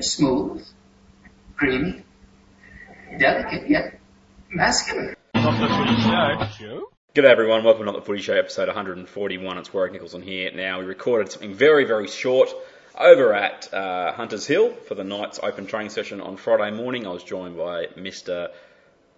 Smooth, creamy, delicate yet masculine. G'day everyone, welcome to the Footy Show episode 141. It's Warwick Nicholson here. Now we recorded something very, very short over at uh, Hunters Hill for the Knights Open training session on Friday morning. I was joined by Mr.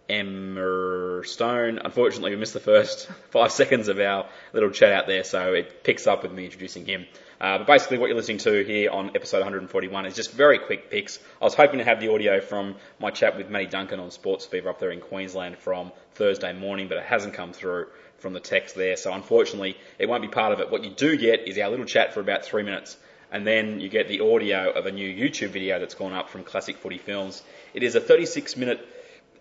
Emmer Stone. Unfortunately, we missed the first five seconds of our little chat out there, so it picks up with me introducing him. Uh, but basically, what you're listening to here on episode 141 is just very quick picks. I was hoping to have the audio from my chat with Matty Duncan on Sports Fever up there in Queensland from Thursday morning, but it hasn't come through from the text there. So unfortunately, it won't be part of it. What you do get is our little chat for about three minutes, and then you get the audio of a new YouTube video that's gone up from Classic Footy Films. It is a 36 minute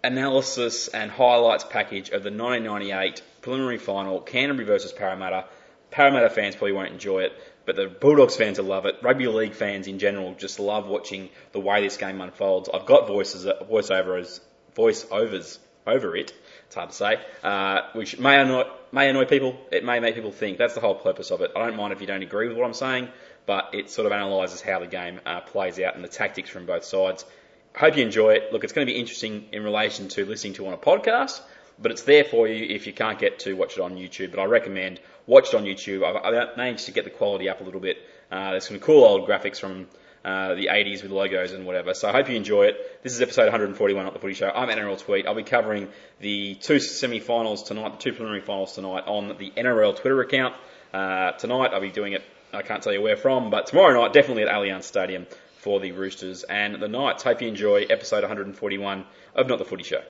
analysis and highlights package of the 1998 preliminary final, Canterbury versus Parramatta. Parramatta fans probably won't enjoy it, but the Bulldogs fans will love it. Rugby league fans in general just love watching the way this game unfolds. I've got voices, voiceovers, voiceovers over it. It's hard to say, uh, which may annoy, may annoy people. It may make people think. That's the whole purpose of it. I don't mind if you don't agree with what I'm saying, but it sort of analyses how the game uh, plays out and the tactics from both sides. Hope you enjoy it. Look, it's going to be interesting in relation to listening to on a podcast, but it's there for you if you can't get to watch it on YouTube. But I recommend watch it on YouTube. I've, I've managed to get the quality up a little bit. Uh, there's some cool old graphics from uh, the 80s with logos and whatever. So I hope you enjoy it. This is episode 141 of The Footy Show. I'm NRL Tweet. I'll be covering the two semi-finals tonight, the two preliminary finals tonight on the NRL Twitter account. Uh, tonight I'll be doing it, I can't tell you where from, but tomorrow night definitely at Allianz Stadium for the Roosters and the Knights. Hope you enjoy episode 141 of Not the Footy Show.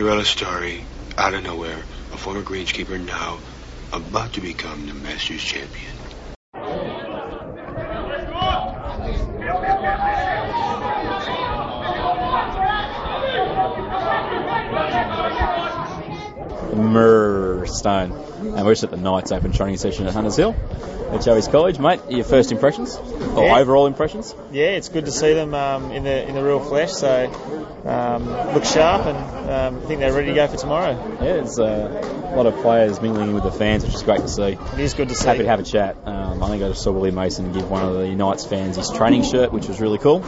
Cinderella story, out of nowhere, a former greenskeeper now about to become the Masters champion. Mer Stone, and we're just at the Knights Open training session at Hunters Hill at Joey's College, mate. Your first impressions or Yeah. overall impressions? Yeah, it's good to see them um, in the in the real flesh. So um, look sharp, and um, I think they're ready to go for tomorrow. Yeah, there's uh, a lot of players mingling in with the fans, which is great to see. It is good to see. Happy to have a chat. Um, I think I just saw Willie Mason give one of the Knights fans his training shirt, which was really cool.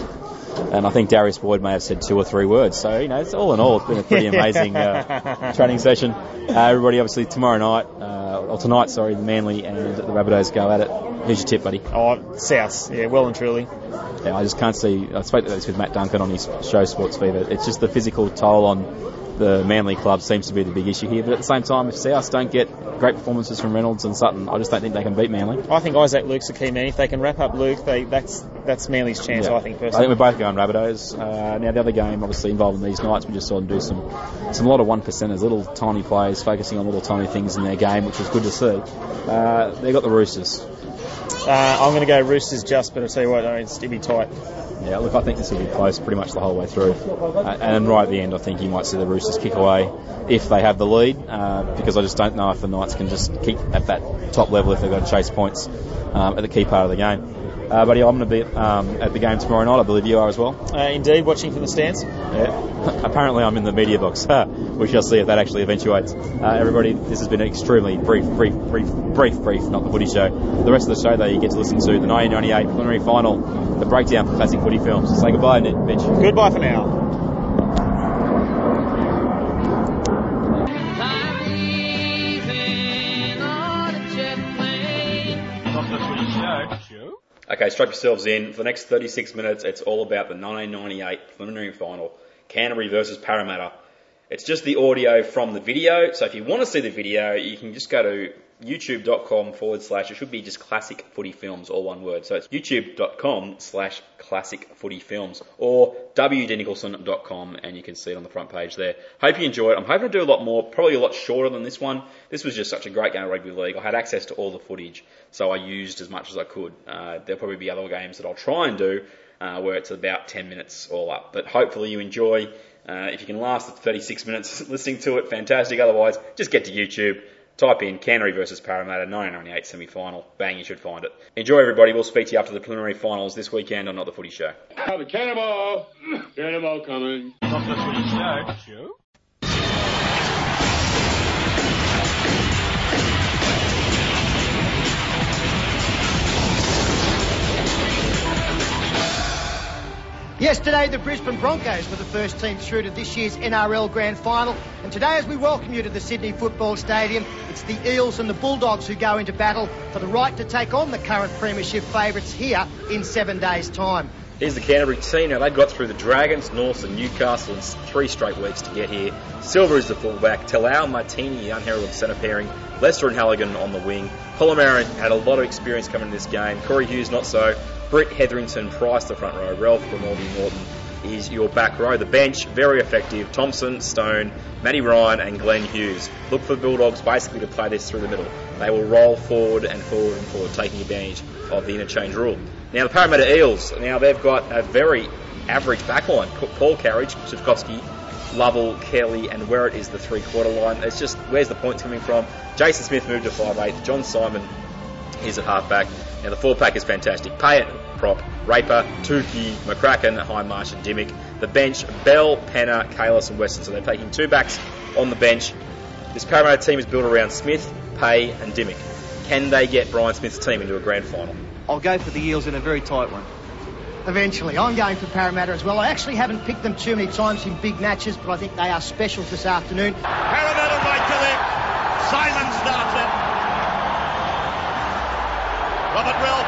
And I think Darius Boyd may have said two or three words. So, you know, it's all in all, it's been a pretty amazing uh, training session. Uh, everybody, obviously, tomorrow night, uh, or tonight, sorry, the Manly and the Rabbitohs go at it. Who's your tip, buddy? Oh, South, yeah, well and truly. Yeah, I just can't see. I spoke to this with Matt Duncan on his show Sports Fever. It's just the physical toll on the Manly club seems to be the big issue here. But at the same time, if South don't get great performances from Reynolds and Sutton, I just don't think they can beat Manly. I think Isaac Luke's a key man. If they can wrap up Luke, they, that's that's Manly's chance. Yeah. I think Personally. I think we're both going Rabbitohs. Uh, now the other game, obviously involving these Knights, we just saw them do some some lot of one percenters, little tiny plays, focusing on little tiny things in their game, which was good to see. Uh, they got the Roosters. Uh, I'm going to go Roosters just, but I'll tell you what, I mean, it's be tight. Yeah, look, I think this will be close pretty much the whole way through. Uh, and right at the end, I think you might see the Roosters kick away if they have the lead, uh, because I just don't know if the Knights can just keep at that top level if they've got to chase points um, at the key part of the game. Uh, buddy, I'm going to be um, at the game tomorrow night. I believe you are as well. Uh, indeed, watching from the stands. Yeah. Apparently, I'm in the media box. we shall see if that actually eventuates. Uh, everybody, this has been an extremely brief, brief, brief, brief, brief, not the footy show. The rest of the show, though, you get to listen to the 1998 preliminary final, the breakdown for classic footy films. Say goodbye, Mitch. Goodbye for now. Okay, strap yourselves in. For the next 36 minutes, it's all about the 1998 preliminary final, Canterbury versus Parramatta. It's just the audio from the video, so if you want to see the video, you can just go to youtube.com forward slash, it should be just classic footy films, all one word. So it's youtube.com slash classic footy films or wdnicholson.com and you can see it on the front page there. Hope you enjoy it. I'm hoping to do a lot more, probably a lot shorter than this one. This was just such a great game of rugby league. I had access to all the footage, so I used as much as I could. Uh, there'll probably be other games that I'll try and do uh, where it's about 10 minutes all up. But hopefully you enjoy. Uh, if you can last the 36 minutes listening to it, fantastic. Otherwise, just get to YouTube Type in Canterbury versus Parramatta 1998 semi-final. Bang, you should find it. Enjoy, everybody. We'll speak to you after the preliminary finals this weekend on Not the Footy Show. Have a cannonball! Cannonball coming. Not the footy show. Show? Yesterday, the Brisbane Broncos were the first team through to this year's NRL Grand Final. And today, as we welcome you to the Sydney Football Stadium, it's the Eels and the Bulldogs who go into battle for the right to take on the current Premiership favourites here in seven days' time. Here's the Canterbury team. Now, they got through the Dragons, Norths, and Newcastle in three straight weeks to get here. Silva is the fullback. Talau Marteene, the unheralded centre pairing. Lester and Halligan on the wing. Polla-Mounter had a lot of experience coming in this game. Corey Hughes, not so. Britt Hetherington, Price, the front row. Relf Grimaldi Norton is your back row. The bench, very effective. Thompson, Stone, Matty Ryan, and Glen Hughes. Look for the Bulldogs basically to play this through the middle. They will roll forward and forward and forward, taking advantage of the interchange rule. Now, the Parramatta Eels, now they've got a very average backline. Paul Carige, Sivkovsky, Lovell, Kelly, and where it is the three quarter line. It's just where's the points coming from? Jason Smith moved to five-eighth. John Simon is at halfback. Now the four pack is fantastic. Pay it, prop, Raper, Tukey, McCracken, Hindmarsh, and Dymock. The bench, Bell, Penna, Cayless, and Weston. So they're taking two backs on the bench. This Parramatta team is built around Smith, Pay, and Dymock. Can they get Brian Smith's team into a grand final? I'll go for the Eels in a very tight one. Eventually, I'm going for Parramatta as well. I actually haven't picked them too many times in big matches, but I think they are specials this afternoon. Parramatta right to left. Simon Robert Relf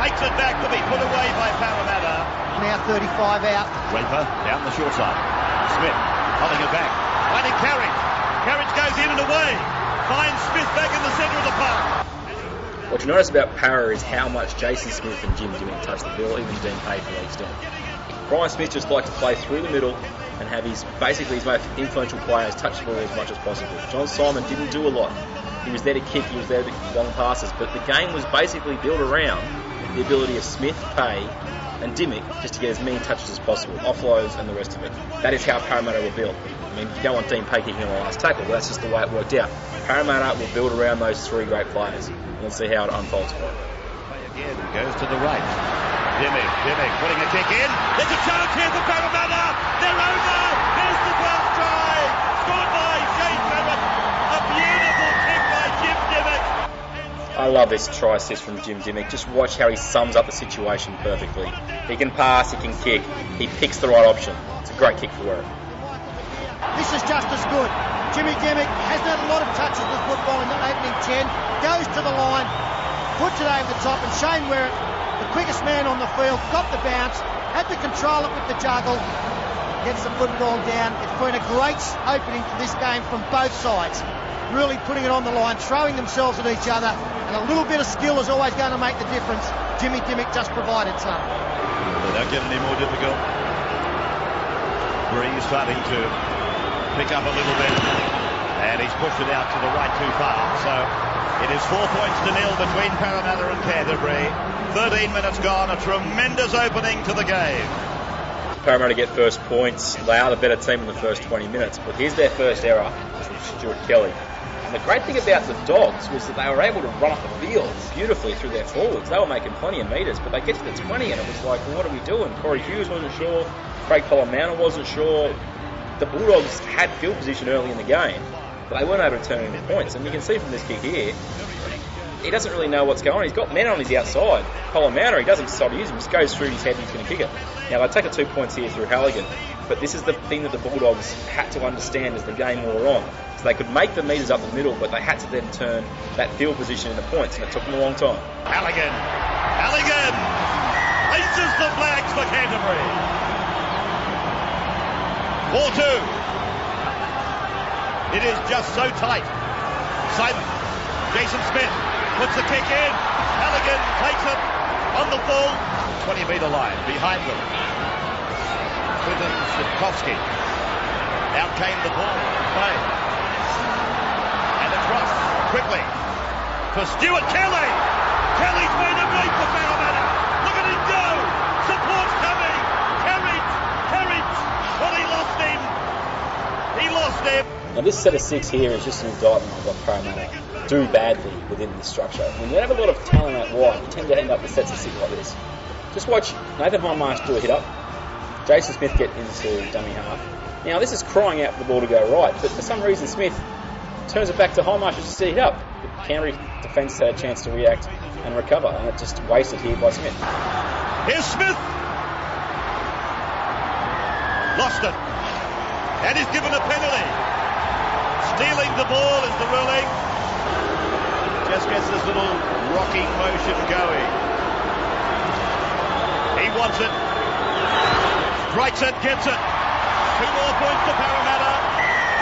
takes it back to be put away by Parramatta. Now 35 out. Raper down the short side. Smith holding it back. Finding Carige. Carige goes in and away. Finds Smith back in the centre of the park. What you notice about Para is how much Jason Smith and Jim Dymock touch the ball, even Dean Pay to the extent. Brian Smith just likes to play through the middle and have his basically his most influential players touch the ball as much as possible. John Simon didn't do a lot. He was there to kick, he was there to long passes, but the game was basically built around the ability of Smith, Pay, and Dymock just to get as many touches as possible, offloads and the rest of it. That is how Parramatta were built. I mean, you don't want Dean Pay kicking on the last tackle, but that's just the way it worked out. Parramatta will build around those three great players. Let's see how it unfolds. Again, goes to the right. Dymock, Dymock putting a kick in. There's a chance here for Parramatta. I love this try assist from Jim Dymock. Just watch how he sums up the situation perfectly. He can pass, he can kick, he picks the right option. It's a great kick for Whereat. This is just as good. Jimmy Dymock hasn't had a lot of touches with football in the opening 10. Goes to the line, puts it over the top, and Shane Whereat, the quickest man on the field, got the bounce, had to control it with the juggle, gets the football down. It's been a great opening for this game from both sides. Really putting it on the line, throwing themselves at each other, and a little bit of skill is always going to make the difference. Jimmy Dymock just provided some. They don't get any more difficult. Bree is starting to pick up a little bit. And he's pushed it out to the right too far. So it is four points to nil between Parramatta and Canterbury. 13 minutes gone. A tremendous opening to the game. Parramatta get first points. They are the better team in the first 20 minutes, but here's their first error from Stuart Kelly. The great thing about the Dogs was that they were able to run up the field beautifully through their forwards. They were making plenty of metres, but they get to the 20 and it was like, well, what are we doing? Corey Hughes wasn't sure. Craig Polla-Mounter wasn't sure. The Bulldogs had field position early in the game, but they weren't able to turn into points. And you can see from this kick here, he doesn't really know what's going on. He's got men on his outside. Polla-Mounter, he doesn't decide to use him, just goes through his head and he's going to kick it. Now, they take the two points here through Halligan, but this is the thing that the Bulldogs had to understand as the game wore on. So they could make the metres up the middle, but they had to then turn that field position into points, and it took them a long time. Halligan. Halligan places the flags for Canterbury. 4-2. It is just so tight. Simon. Jason Smith puts the kick in. Halligan takes it on the full 20 metre line behind them. Quinton Sitkovsky. Out came the ball. Play. Across quickly for Stuart Kelly. Kelly's made a break for Parramatta. Look at him go. Support's coming. Carige. Carige. Well, he lost him. He lost him. Now this set of six here is just an indictment of what Parramatta do badly within this structure. When you have a lot of talent out wide, you tend to end up with sets of six like this. Just watch Nathan Hindmarsh do a hit up, Jason Smith get into dummy half. Now this is crying out for the ball to go right, but for some reason Smith turns it back to Hindmarsh just to set it up. The Canterbury defence had a chance to react and recover, and it just wasted here by Smith. Here's Smith. Lost it. And he's given a penalty. Stealing the ball is the ruling. Just gets this little rocking motion going. He wants it. Strikes it, gets it. Two more points to Parramatta.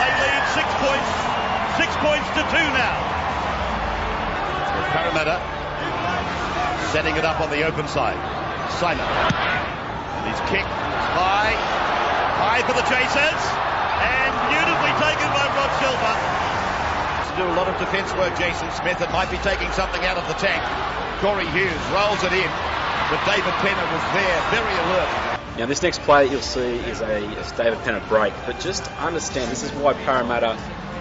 They lead six points. Six points to two now. Parramatta setting it up on the open side. Simon. And his kick high. High for the Chasers. And beautifully taken by Rod Silva. To do a lot of defence work, Jason Smith. It might be taking something out of the tank. Corey Hughes rolls it in. But David Penna was there, very alert. Now this next play that you'll see is a, a David Penna break, but just understand this is why Parramatta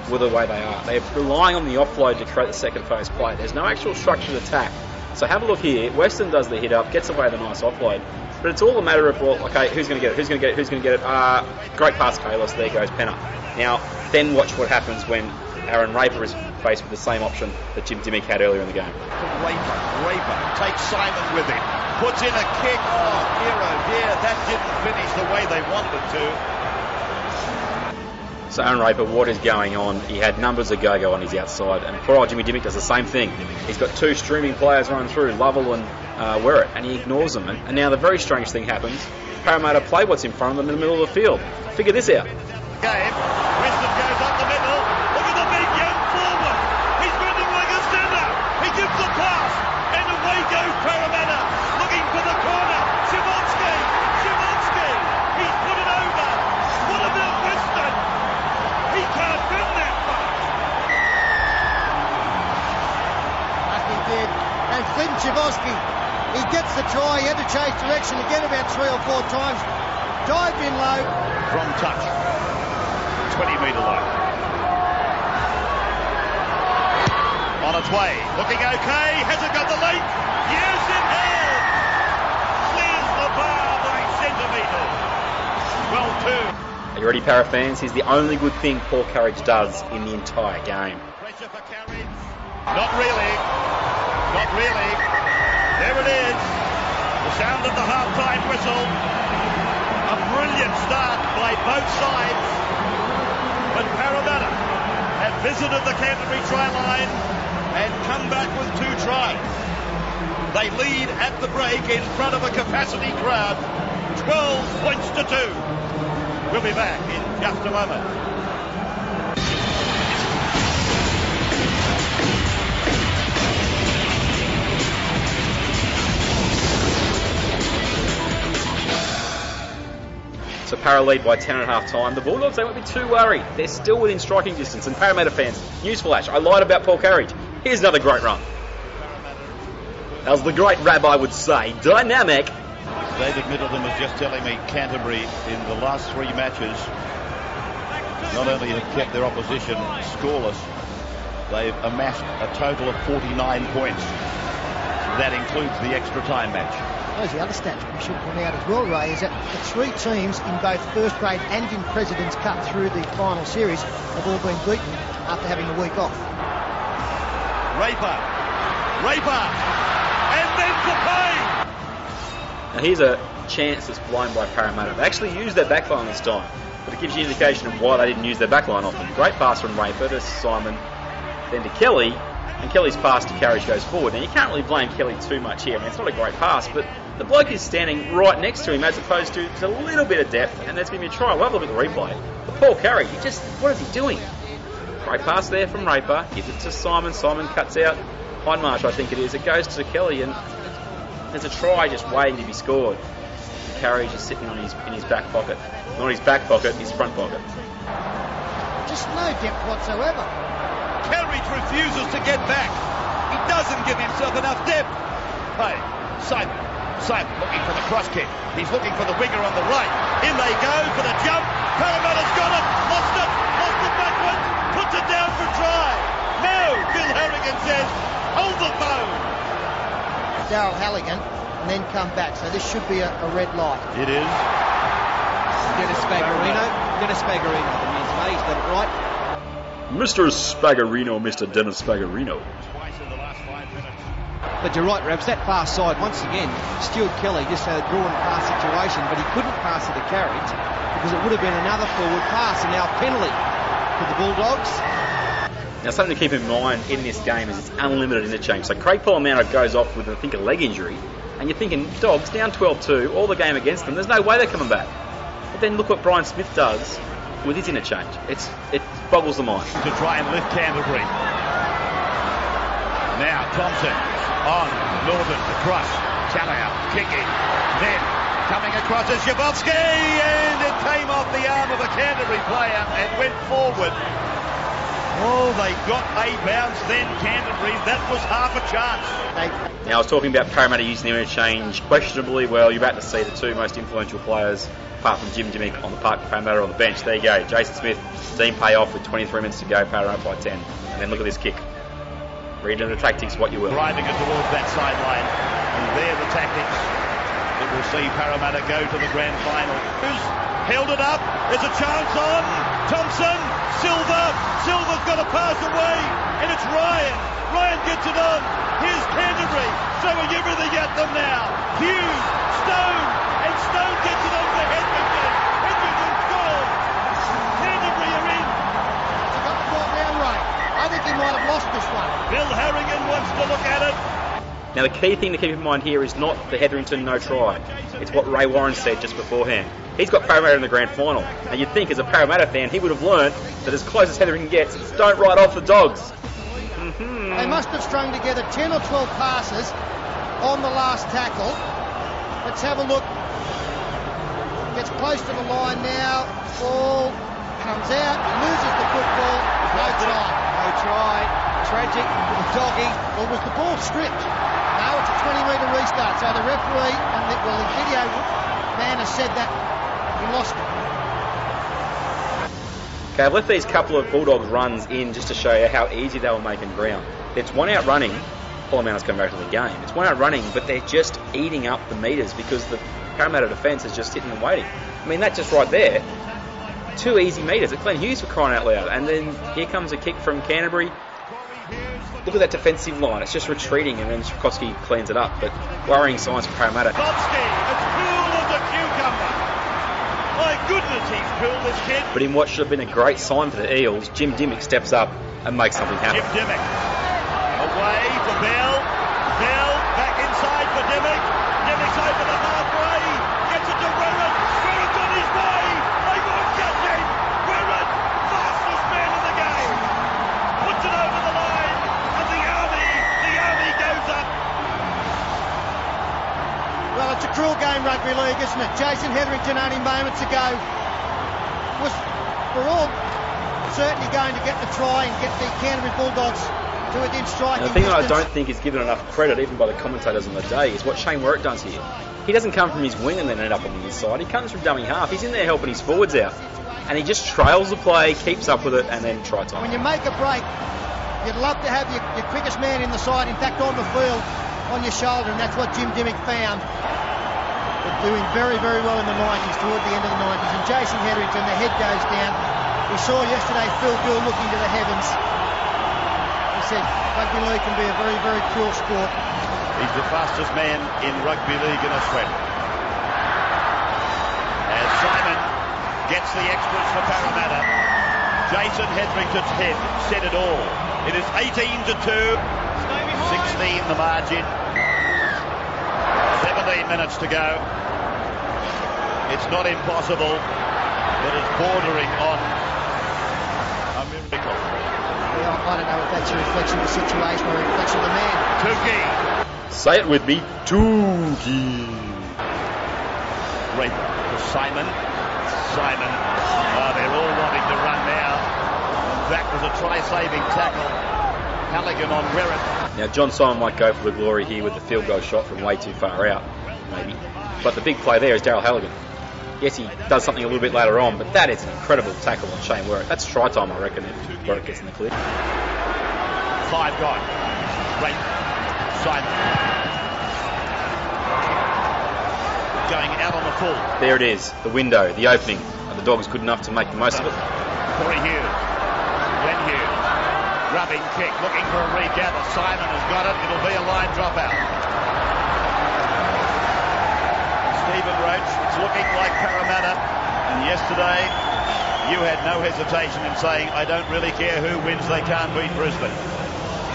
were the way they are. They're relying on the offload to create the second phase play. There's no actual structured attack. So have a look here. Weston does the hit up, gets away the nice offload. But it's all a matter of, well, okay, who's going to get it? Who's going to get it? Who's going to get it? Uh, great pass, Cayless. There goes Penna. Now, then watch what happens when Aaron Raper is faced with the same option that Jim Dymock had earlier in the game. Raper, Raper takes Simon with him, puts in a kick. Oh, dear, oh dear, that didn't finish the way they wanted to. So Aaron Raper, what is going on? He had numbers of go-go on his outside, and poor old Jimmy Dymock does the same thing. He's got two streaming players running through, Lovell and uh, Whereat, and he ignores them. And, and now the very strange thing happens. Parramatta play what's in front of them in the middle of the field. Figure this out. Game. Weston goes up the middle. Look at the big young forward. He's running like a center. He gives the pass, and away goes Parramatta, looking for the corner. Simonski, Simonski. He's put it over. What about Weston? He can't run that far. He did. And Flynn Chavoski, he gets the try. He had to change direction again about three or four times. Dived in low. From touch. 20 metre line. On its way. Looking okay. Has it got the length? Yes, it has. Clears the bar by centimetres. Well, two. Are you ready, Para fans? Here's the only good thing Paul Carige does in the entire game. Pressure for Carige. Not really. Not really. There it is. The sound of the half-time whistle. A brilliant start by both sides. But Parramatta have visited the Canterbury try line and come back with two tries. They lead at the break in front of a capacity crowd. 12 points to two. We'll be back in just a moment. So Para lead by 10 at half time. The Bulldogs, they won't be too worried. They're still within striking distance. And Parramatta fans, newsflash, I lied about Paul Carige. Here's another great run. As the great rabbi would say, dynamic. David Middleton was just telling me Canterbury in the last three matches not only have kept their opposition scoreless, they've amassed a total of 49 points. That includes the extra time match. Those the other stats we should point out as well, Ray, is that the three teams in both first grade and in President's Cup through the final series have all been beaten after having a week off. Raper, Raper, and then for Payne. Now here's a chance that's blown by Parramatta. They actually used their backline this time, but it gives you an indication of why they didn't use their backline often. Great pass from Raper to Simon, then to Kelly, and Kelly's pass to Carige goes forward. Now you can't really blame Kelly too much here. I mean, it's not a great pass, but the bloke is standing right next to him as opposed to, a little bit of depth, and that's going to be a try. We'll have a look at the replay. But Paul Carige, he just, what is he doing? Great pass there from Raper, gives it to Simon. Simon cuts out Hindmarsh, I think it is. It goes to Kelly, and there's a try just waiting to be scored. Carige is sitting on his in his back pocket, not his back pocket, his front pocket. Just no depth whatsoever. Carige refuses to get back. He doesn't give himself enough depth. Hey, Simon. Simon looking for the cross kick. He's looking for the winger on the right. In they go for the jump. Parramatta's got it. Lost it. Lost it backward. puts it down for try. No, Bill Harrigan says, hold the phone. Daryl Halligan, and then come back. So this should be a, a red light. It is. Dennis Spagarino. Dennis Spagarino, the man's mate. He's got it right. Mr. Spagarino, Mr. Dennis Spagarino. Twice in the last five minutes. But you're right, Rabs. That far side, once again, Stuart Kelly just had a draw and pass situation, but he couldn't pass it to Carige because it would have been another forward pass, and now a penalty for the Bulldogs. Now, something to keep in mind in this game is it's unlimited interchange. So Craig Polla-Mounter goes off with, I think, a leg injury, and you're thinking, dogs down 12-2, all the game against them. There's no way they're coming back. But then look what Brian Smith does with his interchange. It's it boggles the mind. to try and lift Canterbury. Now Thompson on Northern across. Challow kicking. Then coming across is Shabovsky and it came off the arm of a Canterbury player and went forward. Oh, they got a bounce then, Canterbury. That was half a chance. Now, I was talking about Parramatta using their interchange questionably. Well, you're about to see the two most influential players, apart from Jim Dymock on the park, Parramatta on the bench. There you go. Jason Smith, team pay off with 23 minutes to go, Parramatta by 10. And then look at this kick. Read into the tactics what you will. Driving it towards that sideline. And there the tactics that will see Parramatta go to the grand final. Who's held it up? There's a chance on Thompson. Silva. Silva's got to pass away. And it's Ryan. Ryan gets it on. Here's Canterbury throwing everything at them now. Hughes, Stone, and Stone gets it over to Hetherington. Hetherington he might have lost this one. Bill Harrigan wants to look at it. Now, the key thing to keep in mind here is not the Hetherington no try. It's what Ray Warren said just beforehand. He's got Parramatta in the grand final. And you'd think, as a Parramatta fan, he would have learned that as close as Hetherington gets, it's don't write off the dogs. Mhm. They must have strung together 10 or 12 passes on the last tackle. Let's have a look. Gets close to the line now. Ball comes out, loses the football. No try. No try. Tragic. Doggy. Or was the ball stripped? No, it's a 20 metre restart. So the referee and the, well, the video man has said that he lost it. Okay, I've left these couple of Bulldogs runs in just to show you how easy they were making ground. It's one out running. Polla-Mounter's coming back to the game. It's one out running, but they're just eating up the metres because the Parramatta defence is just sitting and waiting. I mean, that just right there, two easy metres. It's Glen Hughes for crying out loud. And then here comes a kick from Canterbury. Look at that defensive line. It's just retreating, and then Sikorsky cleans it up. But worrying signs for Parramatta. Bobsky, as cool as a cucumber. My goodness, he's cool, this kid. But in what should have been a great sign for the Eels, Jim Dymock steps up and makes something happen. Jim Dymock. Away to Bell. Bell back inside for Dymock. Dymock's over the halfway. Gets it to Whereat. Whereat's on his way. They won't catch him. Whereat, fastest man in the game. Puts it over the line. And the army, the army goes up. Well, it's a cruel game, rugby league, isn't it? Jason Hetherington only moments ago was, for all certainly going to get the try and get the Canterbury Bulldogs to within striking And the thing that I don't think is given enough credit, even by the commentators on the day, is what Shane Warwick does here. He doesn't come from his wing and then end up on the inside. He comes from dummy half. He's in there helping his forwards out. And he just trails the play, keeps up with it, and then try time. When you make a break, you'd love to have your, your quickest man in the side, in fact on the field, on your shoulder, and that's what Jim Dymock found. But doing very, very well in the 90s, toward the end of the 90s. And Jason Hetherington, the head goes down. We saw yesterday Phil Gill looking to the heavens. He said, rugby league can be a very, very cruel sport. He's the fastest man in rugby league in Australia. As Simon gets the extras for Parramatta, Jason Hetherington's head said it all. It is 18 to 2, 16 the margin, 17 minutes to go. It's not impossible, but it's bordering on a miracle. Well, I don't know if that's a reflection of the situation or a reflection of the man. Tukey, Say it with me, Tukey. Raper to Simon. Simon. Oh, they're all wanting to run now. That was a try-saving tackle. Halligan on Whereat. Now, John Simon might go for the glory here with the field goal shot from way too far out, maybe. But the big play there is Daryl Halligan. Yes, he does something a little bit later on, but that is an incredible tackle on Shane Whereat. That's try time, I reckon, if Whereat gets in the clear. Five gone. Great. Simon. Going out on the full. There it is, the window, the opening. Are the Dogs good enough to make the most of it? Corey Hughes. Glen Hughes. Grubbing kick, looking for a regather. Simon has got it. It'll be a line dropout. Stephen Roach, it's looking like Parramatta. And yesterday, you had no hesitation in saying, I don't really care who wins, they can't beat Brisbane.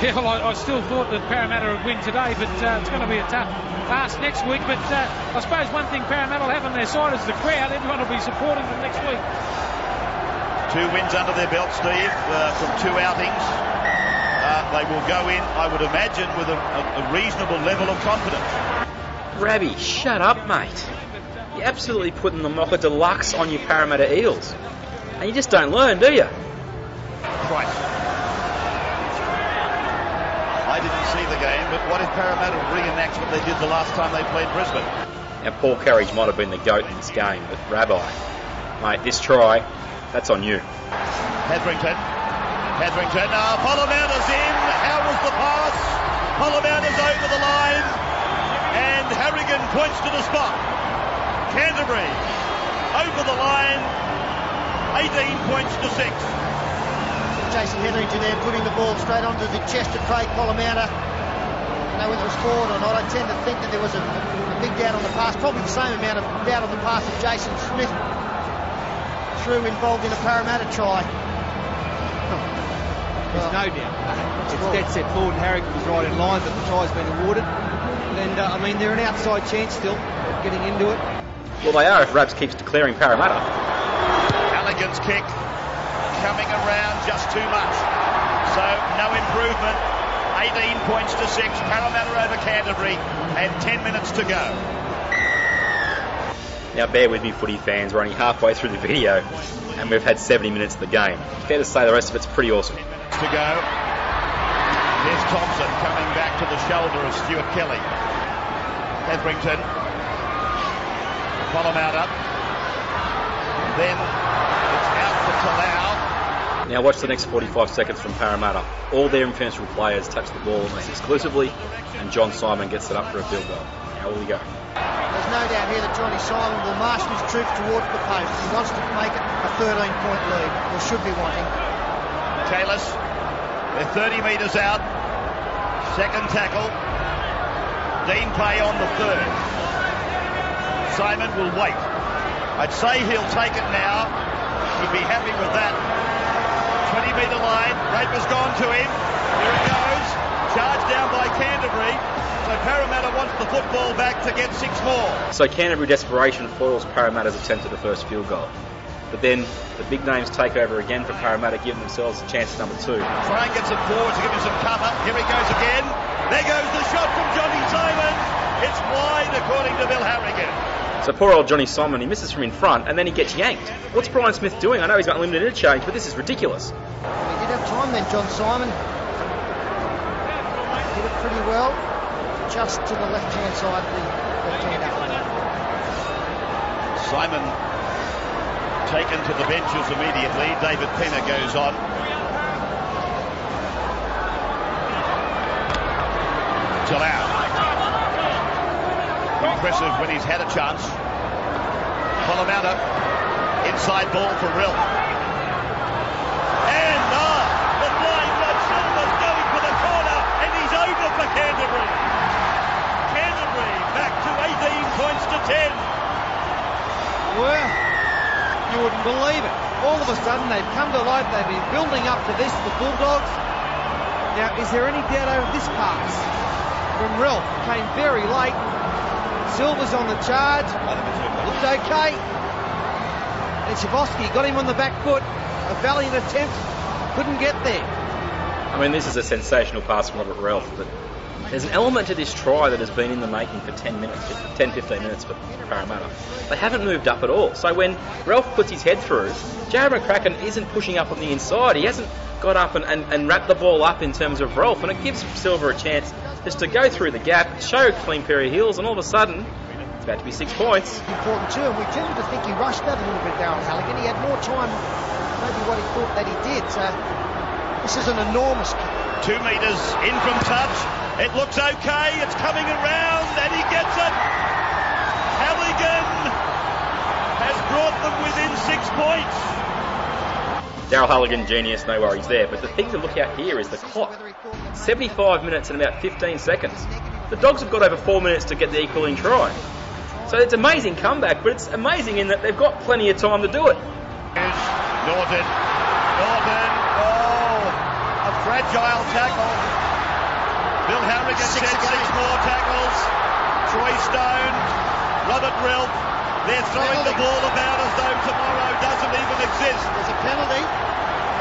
Yeah, well, I, I still thought that Parramatta would win today, but uh, it's going to be a tough task next week. But uh, I suppose one thing Parramatta will have on their side is the crowd. Everyone will be supporting them next week. Two wins under their belt, Steve, uh, from two outings. Uh, they will go in, I would imagine, with a, a, a reasonable level of confidence. Rabby, shut up, mate. You're absolutely putting the mocha deluxe on your Parramatta Eels. And you just don't learn, do you? Christ. I didn't see the game, but what if Parramatta reenacts what they did the last time they played Brisbane? Now, Paul Carige might have been the GOAT in this game, but Rabbi, mate, this try, that's on you. Hetherington. Hetherington. Uh, now, Polla-Mounter's in. How was the pass? Polla-Mounter's over the line. And Harrigan points to the spot. Canterbury over the line. 18 points to 6. Jason Hetherington there putting the ball straight onto the chest of Craig Polla-Mounter. You know, whether it was forward or not, I tend to think that there was a, a big doubt on the pass, probably the same amount of doubt on the pass that Jason Smith threw involved in a Parramatta try. There's no doubt. It's dead set forward. Harrigan was right in line, but the try's been awarded. And uh, I mean, they're an outside chance still, getting into it. Well, they are if Rabs keeps declaring Parramatta. Halligan's kick coming around just too much. So no improvement. 18 points to 6. Parramatta over Canterbury and 10 minutes to go. Now, bear with me, footy fans. We're only halfway through the video, and we've had 70 minutes of the game. Fair to say the rest of it's pretty awesome. To go. Here's Thompson coming back to the shoulder of Stuart Kelly. Hetherington. Polla-Mounter. Then it's out for Talau. Now watch the next 45 seconds from Parramatta. All their influential players touch the ball almost exclusively, and John Simon gets it up for a field goal. Now will we go? No doubt here that Johnny Simon will marshal his troops towards the post. He wants to make it a 13 point lead, or should be wanting. Cayless, they're 30 metres out. Second tackle. Dean Pay on the third. Simon will wait. I'd say he'll take it now. He'd be happy with that. 20 metre line. Raper's gone to him. Here it goes. Charged down by Canterbury. So Parramatta wants the football back to get six more. So Canterbury desperation foils Parramatta's attempt at the first field goal. But then the big names take over again for Parramatta, giving themselves a chance at number two. Try and get some forward to give him some cover. Here he goes again. There goes the shot from Johnny Simon. It's wide according to Bill Harrigan. So poor old Johnny Simon, he misses from in front and then he gets yanked. What's Brian Smith doing? I know he's got limited interchange, but this is ridiculous. He did have time then, John Simon. Did it pretty well, just to the left hand side of the left hand up. Simon taken to the benches immediately. David Penna goes on. Talau. Impressive when he's had a chance. Polla-Mounter. Inside ball for Relf. And ah, the flying Rod Silva's going for the corner, and he's over for Canterbury. Canterbury back to 18 points to 10. Well, you wouldn't believe it. All of a sudden, they've come to life. They've been building up to this, the Bulldogs. Now, is there any doubt over this pass? From Relf came very late. Silva's on the charge. Looked okay. And Shabosky got him on the back foot. A valiant attempt. Couldn't get there. I mean, this is a sensational pass from Robert Relf, but there's an element to this try that has been in the making for 10 minutes, 10, 15 minutes for Parramatta. They haven't moved up at all. So when Relf puts his head through, Jarrod McCracken isn't pushing up on the inside. He hasn't got up and, and, and wrapped the ball up in terms of Relf, and it gives Silva a chance just to go through the gap, show a clean pair of heels, and all of a sudden, it's about to be six points. Important too, and we tended to think he rushed that a little bit, Darren Halligan. He had more time, maybe what he thought that he did. So this is an enormous kick. Two metres in from touch. It looks okay. It's coming around and he gets it. Halligan has brought them within six points. Daryl Halligan, genius, no worries there. But the thing to look at here is the clock. 75 minutes and about 15 seconds. The Dogs have got over four minutes to get the equaling try. So it's amazing comeback, but it's amazing in that they've got plenty of time to do it. Norton. Norton. Oh, a fragile tackle. Bill Harrigan Six said six more tackles. Troy Stone, Robert Relf. They're throwing the ball about as though tomorrow doesn't even exist. There's a penalty.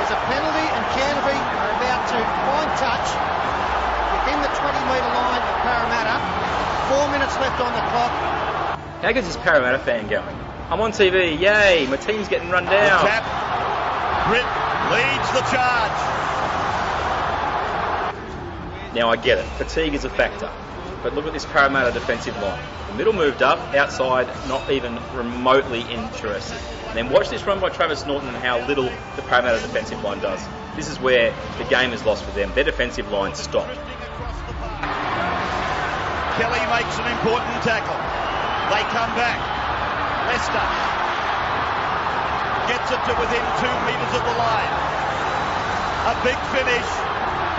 There's a penalty, and Canterbury are about to find touch within the 20 metre line of Parramatta. Four minutes left on the clock. How good's this Parramatta fan going? I'm on TV, yay, my team's getting run down. Tap. Britt leads the charge. Now I get it, fatigue is a factor. But look at this Parramatta defensive line. The middle moved up, outside not even remotely interested. And then watch this run by Travis Norton and how little the Parramatta defensive line does. This is where the game is lost for them. Their defensive line stopped. Kelly makes an important tackle. They come back. Lester gets it to within two metres of the line. A big finish.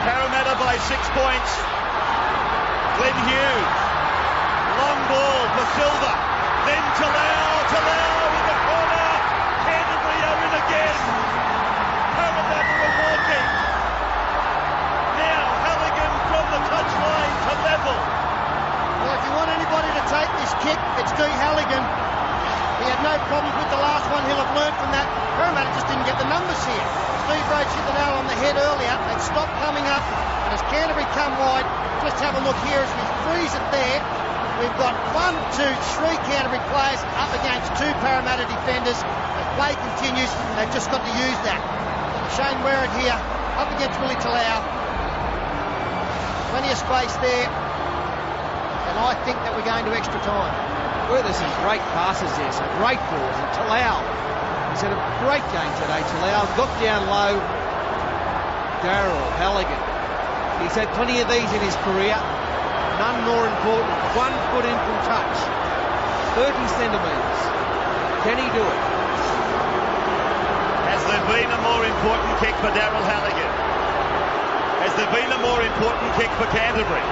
Parramatta by six points. Glen Hughes. Long ball for Silva. Then Talau. Talau in the corner. Canterbury are in again. Parramatta are walking. Now Halligan from the touchline to level. Well, if you want anybody to take this kick, it's Dee Halligan. He had no problems with the last one. He'll have learned from that. Parramatta just didn't get the numbers here. Steve hit the nail on the head earlier. They stopped coming up. And as Canterbury come wide, just have a look here as we freeze it there. We've got one, two, three Canterbury players up against two Parramatta defenders. As play continues, they've just got to use that. Shane Whereat here, up against Willie Talau. Plenty of space there. And I think that we're going to extra time. Well, there's some great passes there, some great balls. And Talau, he's had a great game today. Talau got down low. Daryl, Halligan. He's had plenty of these in his career. None more important. One foot in from touch. 30 centimetres. Can he do it? Has there been a more important kick for Daryl Halligan? Has there been a more important kick for Canterbury?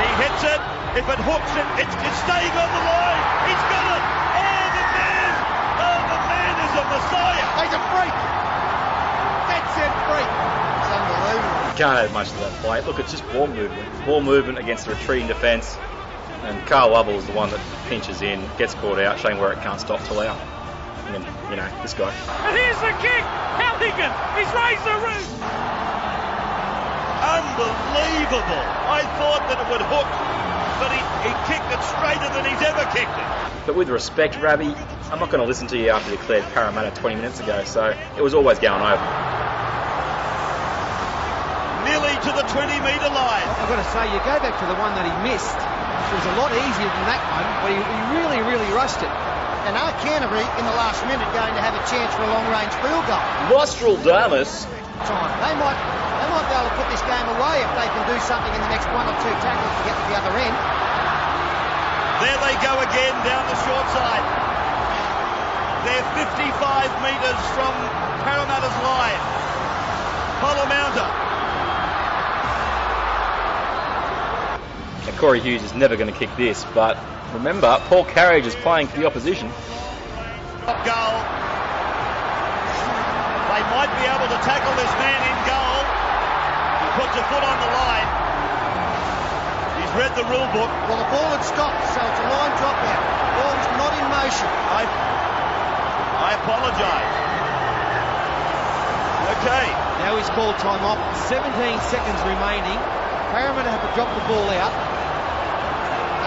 He hits it. If it hooks it, it's, it's staying on the line. He's got it. Man messiah. He's a freak. Dead set freak. It's unbelievable. You can't have much of that play. Look, it's just ball movement. Ball movement against a retreating defence. And Carl Lovell is the one that pinches in, gets caught out, showing where it can't stop Talau. And then, you know, this guy. And here's the kick. Halligan, he's raised the roof. Unbelievable. I thought that it would hook, but he, he kicked it straighter than he's ever kicked it. But with respect, Ravi, I'm not going to listen to you after you declared Parramatta 20 minutes ago, so it was always going over. Nearly to the 20 metre line. I've got to say, you go back to the one that he missed. It was a lot easier than that one, but he, he really, really rushed it. And are Canterbury in the last minute going to have a chance for a long range field goal? Nostradamus. Time. They might they might be able to put this game away if they can do something in the next one or two tackles to get to the other end. There they go again down the short side. They're 55 metres from Parramatta's line. Polla-Mounter. Now, Corey Hughes is never going to kick this, but remember, Paul Carige is playing for the opposition. Top goal. They might be able to tackle this man in goal. He puts a foot on the line. He's read the rule book. Well, the ball had stopped, so it's a line drop out. The ball's not in motion. I, I apologise. Okay. Now he's called time off. 17 seconds remaining. Parramatta have to drop the ball out.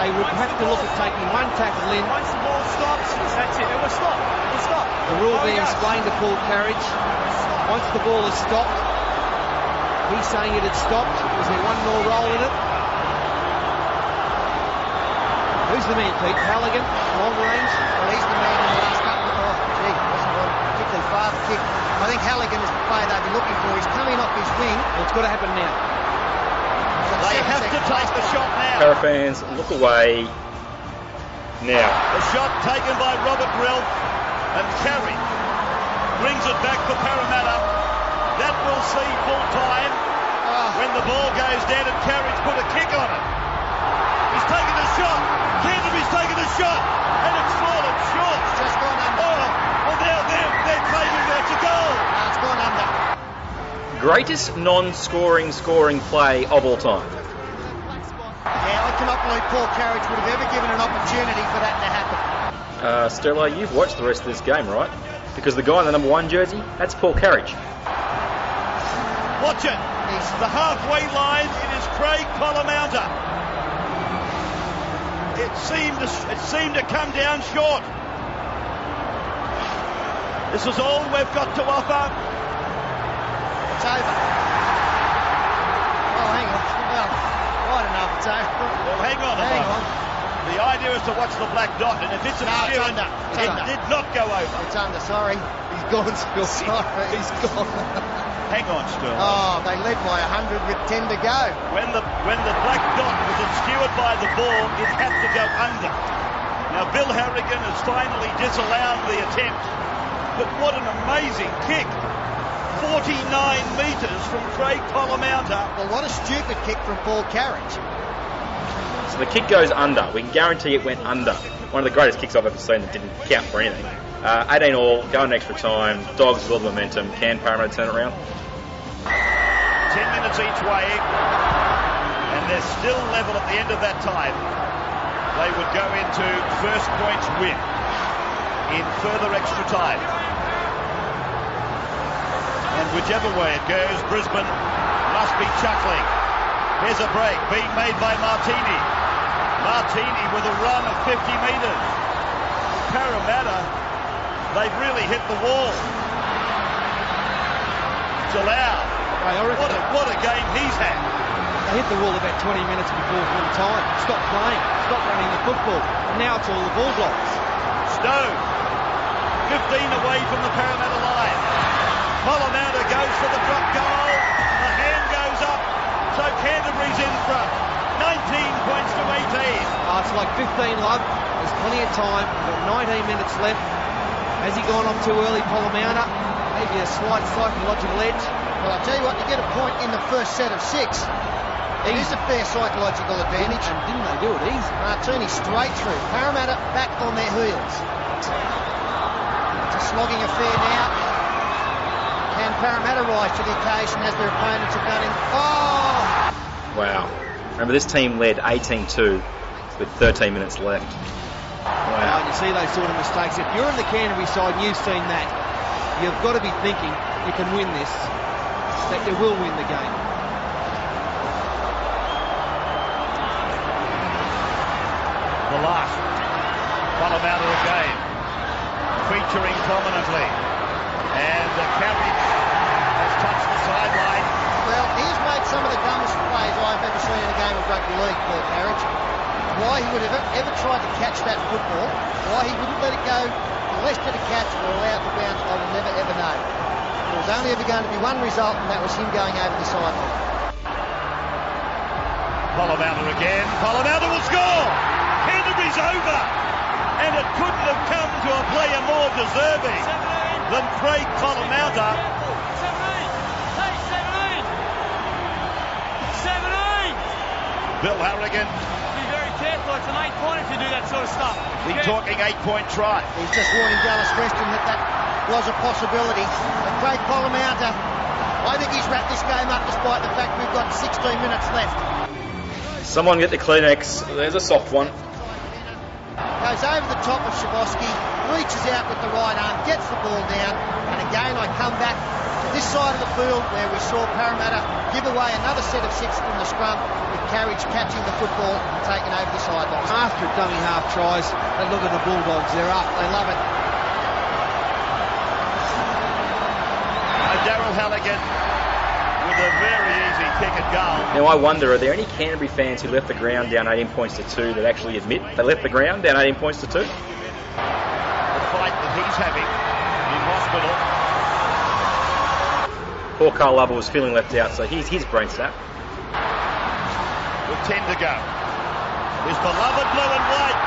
They would have to look at taking one tackle in. Once the ball stops, that's it. It will stop. It will stop. The rule Oh, being yeah. explained to Paul Carige. Once the ball is stopped, he's saying it had stopped. Is there one more roll in it? Who Who's the man, Pete? Halligan, long range? Well, he's the man in the last couple of... Oh, gee, wasn't one particularly far the kick. I think Halligan is the player they'll be looking for. He's coming off his wing. Well, it's got to happen now. They have to take the shot now. Para fans, look away now. The shot taken by Robert Relf and Carey brings it back for Parramatta. That will see full time when the ball goes down and Carey's put a kick on it. He's taken a shot. Canterbury's taken a shot and it's fallen short. It's just gone under. Oh, well now they're, they're claiming that's a goal. No, it's gone under. Greatest non-scoring scoring play of all time. Yeah, I cannot believe Paul Carige would have ever given an opportunity for that to happen. Uh, Sterlo, you've watched the rest of this game, right? Because the guy in the number one jersey, that's Paul Carige. Watch it. He's The halfway line, it is Craig Polla-Mounter. It seemed, to, it seemed to come down short. This is all we've got to offer. It's over. Oh, hang on. Well, I don't it's over. Well, hang on Hang on. The idea is to watch the black dot, and if it's No, it's under. It's it under. did not go over. It's under, sorry. He's gone, sorry. He's gone. Hang on, Sterling. oh, they led by 100 with 10 to go. When the when the black dot was obscured by the ball, it had to go under. Now Bill Harrigan has finally disallowed the attempt, but what an amazing kick! 49 metres from Craig Polla-Mounter. Well, what a stupid kick from Paul Carige. So the kick goes under. We can guarantee it went under. One of the greatest kicks I've ever seen that didn't count for anything. Uh, 18 all, going extra time. Dogs with momentum. Can Parramatta turn it around? 10 minutes each way, and they're still level at the end of that time. They would go into first points win in further extra time. And whichever way it goes, Brisbane must be chuckling. Here's a break being made by Marteene. Marteene with a run of 50 metres. Parramatta, they've really hit the wall. Jalal, Hey, I reckon what a, what a game he's had. they hit the wall about 20 minutes before full time. Stop playing. Stop running the football. And now it's all the ball blocks. Stowe, 15 away from the Parramatta line. Polla-Mounter goes for the drop goal. The hand goes up, so Canterbury's in front. 19 points to 18. Oh, it's like 15 love. There's plenty of time. We've got 19 minutes left. Has he gone off too early, Polla-Mounter? Maybe a slight psychological edge. Well, I'll tell you what, you get a point in the first set of six. It is a fair psychological advantage. And didn't they do it easy? Marteene straight through. Parramatta back on their heels. It's a slogging affair now. Can Parramatta rise to the occasion as their opponents have done in... Oh! Wow. Remember, this team led 18-2 with 13 minutes left. Wow, Wow. you see those sort of mistakes. If you're on the Canterbury side and you've seen that, you've got to be thinking you can win this, that you will win the game. The last. Polla-Mounter again. Featuring prominently. And the Carige has touched the sideline. Well, he's made some of the dumbest plays I've ever seen in a game of rugby league, Paul Carige. Why he would have ever, ever tried to catch that football, why he wouldn't let it go left of the catch or allowed to bounce, I will never ever know. There was only ever going to be one result, and that was him going over the sideline. Polla-Mounter again. Polla-Mounter will score. Canterbury's over. And it couldn't have come to a player more deserving than Craig Polla-Mounter. 17! Bill Harrigan, Be very careful. It's an eight point if you do that sort of stuff. been talking eight-point try. He's just warning Dallas Preston that that was a possibility. But Craig Polla-Mounter, I think he's wrapped this game up despite the fact we've got 16 minutes left. Someone get the Kleenex. There's a soft one. Goes over the top of Shabosky, reaches out with the right arm, gets the ball down, and again I come back to this side of the field where we saw Parramatta give away another set of six from the scrum with Carige catching the football and taking over the sidelines. After dummy half tries, they look at the Bulldogs. They're up. They love it. Uh, Daryl Halligan would a very easy kick and goal. Now I wonder, are there any Canterbury fans who left the ground down 18 points to two that actually admit they left the ground down 18 points to two? The fight that he's having in hospital. Poor Carl Lover was feeling left out, so here's his brain snap. with 10 to go. His beloved blue and white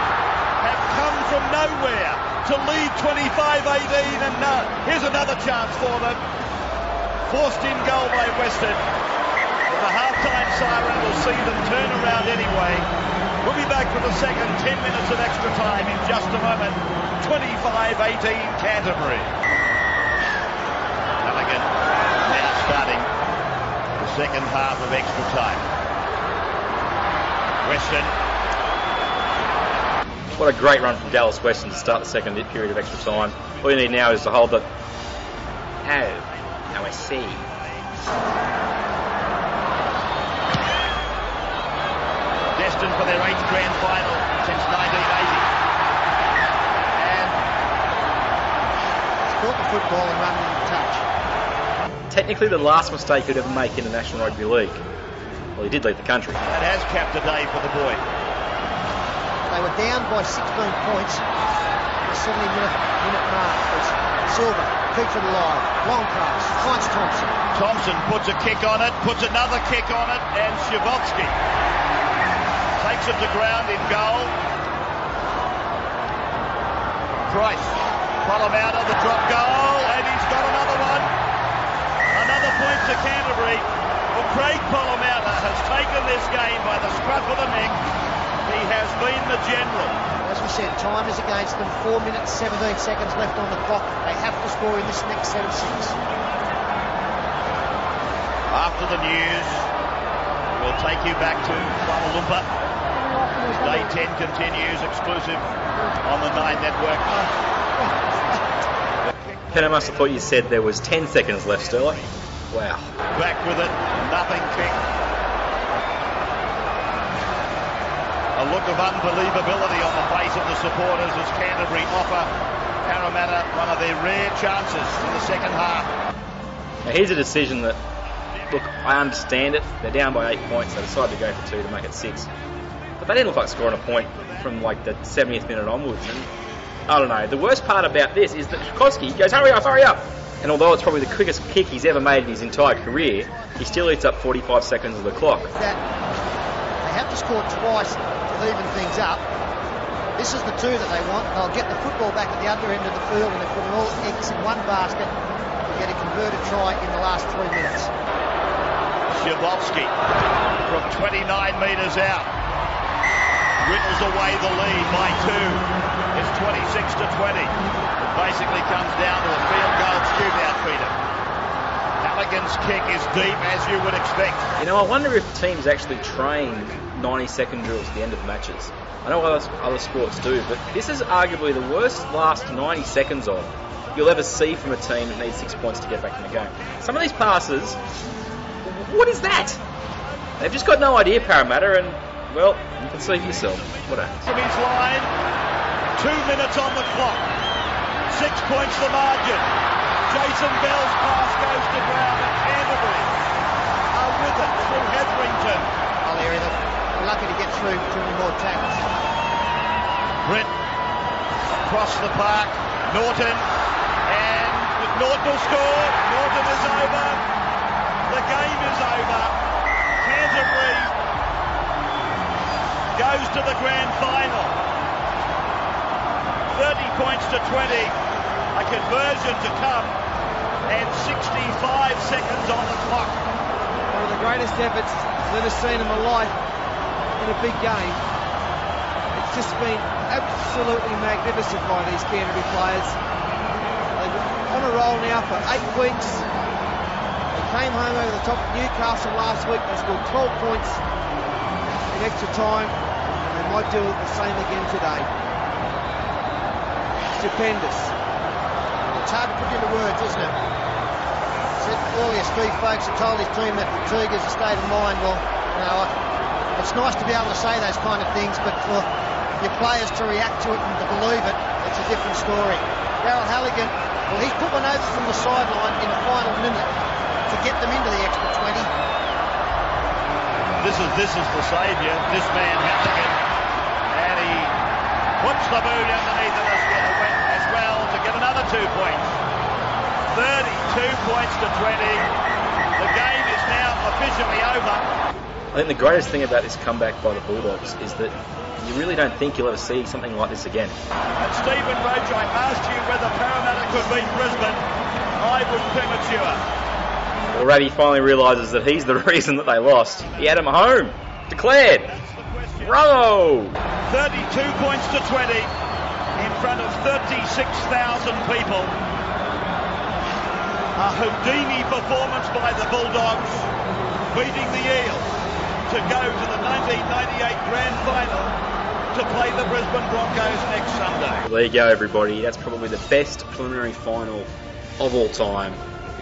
have come from nowhere to lead 25-18 and uh, here's another chance for them. Forced in goal by Western. The half-time siren will see them turn around anyway. We'll be back for the second 10 minutes of extra time in just a moment. 25-18 Canterbury. Halligan now starting the second half of extra time. Western What a great run from Dallas Weston to start the second period of extra time. All you need now is to hold the. Oh, now I see. destined for their eighth grand final since 1980. And Caught the football and run in touch. Technically, the last mistake he'd ever make in the National Rugby League. Well, he did leave the country. that has capped a day for the boy. They were down by 16 points at the 70 minute, minute mark. As Silva keeps it alive. Long pass. Finds Thompson. Thompson puts a kick on it, puts another kick on it, and Shivotsky takes it to ground in goal. Price, Polla-Mounter, the drop goal, and he's got another one. Another point to Canterbury. Well, Craig Polla-Mounter has taken this game by the scruff of the neck. He has been the general. As we said, time is against them. 4 minutes 17 seconds left on the clock. They have to score in this next set of six. After the news, we'll take you back to Kuala Lumpur. Day 10 continues exclusive on the Nine Network. Penn, I must have thought you said there was 10 seconds left, Sterling. Wow. Back with it, nothing kick. A look of unbelievability on the face of the supporters as Canterbury offer Parramatta one of their rare chances in the second half. Now, here's a decision that, look, I understand it. They're down by eight points. They decided to go for two to make it six. But they didn't look like scoring a point from like the 70th minute onwards. And I don't know. The worst part about this is that Koski goes, hurry up, hurry up. And although it's probably the quickest kick he's ever made in his entire career, he still eats up 45 seconds of the clock. That they have to score twice to even things up. This is the two that they want. They'll get the football back at the other end of the field and they're putting all eggs in one basket to get a converted try in the last three minutes. Shabovsky from 29 metres out. Whittles away the lead by two. It's 26 to 20. Basically comes down to a field goal shootout, Peter. Halligan's kick is deep as you would expect. You know, I wonder if teams actually train 90 second drills at the end of matches. I know other, other sports do, but this is arguably the worst last 90 seconds of you'll ever see from a team that needs six points to get back in the game. Some of these passes, what is that? They've just got no idea, Parramatta, and, well, you can see for yourself what happens. From his line, two minutes on the clock. Six points the margin. Jason Bell's pass goes to ground and Canterbury are with it through Hetherington. That we're lucky to get through too many more tackles. Brett across the park. Norton and Norton will score. Norton is over. The game is over. Canterbury goes to the grand final. 30 points to 20. A conversion to come and 65 seconds on the clock. One of the greatest efforts I've ever seen in my life in a big game. It's just been absolutely magnificent by these Canterbury players. They're on a roll now for eight weeks. They came home over the top of Newcastle last week. They scored 12 points in extra time, and they might do it the same again today. Stupendous. It's hard to put into words, isn't it? Said earlier, Steve Folkes had told his team that fatigue is a state of mind. Well, you know, it's nice to be able to say those kind of things, but for your players to react to it and to believe it, it's a different story. Daryl Halligan, well, he's put one over from the sideline in the final minute to get them into the extra 20. This is this is the saviour, this man Halligan, and he puts the boot underneath it 32 points. 32 points to 20. The game is now officially over. I think the greatest thing about this comeback by the Bulldogs is that you really don't think you'll ever see something like this again. And Stephen Roach, I asked you whether Parramatta could beat Brisbane. I was premature. Already finally realises that he's the reason that they lost. He had him home. Declared. Bravo! 32 points to 20 in front of 36,000 people. A Houdini performance by the Bulldogs, beating the Eels to go to the 1998 Grand Final to play the Brisbane Broncos next Sunday. There you go, everybody. That's probably the best preliminary final of all time.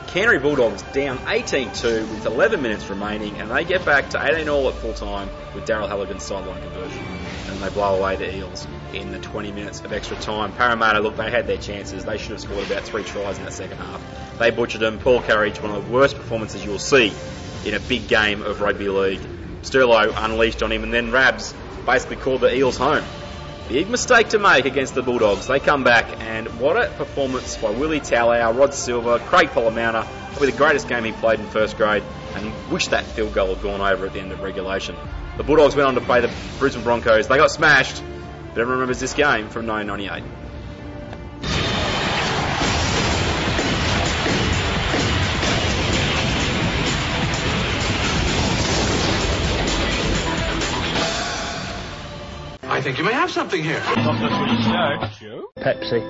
The Canterbury Bulldogs down 18-2 with 11 minutes remaining, and they get back to 18 all at full time with Daryl Halligan's sideline conversion, and they blow away the Eels in the 20 minutes of extra time. Parramatta, look, they had their chances. They should have scored about three tries in that second half. They butchered them. Paul Carige, one of the worst performances you will see in a big game of rugby league. Sterlo unleashed on him, and then Rabs basically called the Eels home. Big mistake to make against the Bulldogs. They come back, and what a performance by Willie Talau, Rod Silva, Craig Polla-Mounter, probably the greatest game he played in first grade, and wish that field goal had gone over at the end of regulation. The Bulldogs went on to play the Brisbane Broncos. They got smashed, but everyone remembers this game from 1998. I think you may have something here. Pepsi.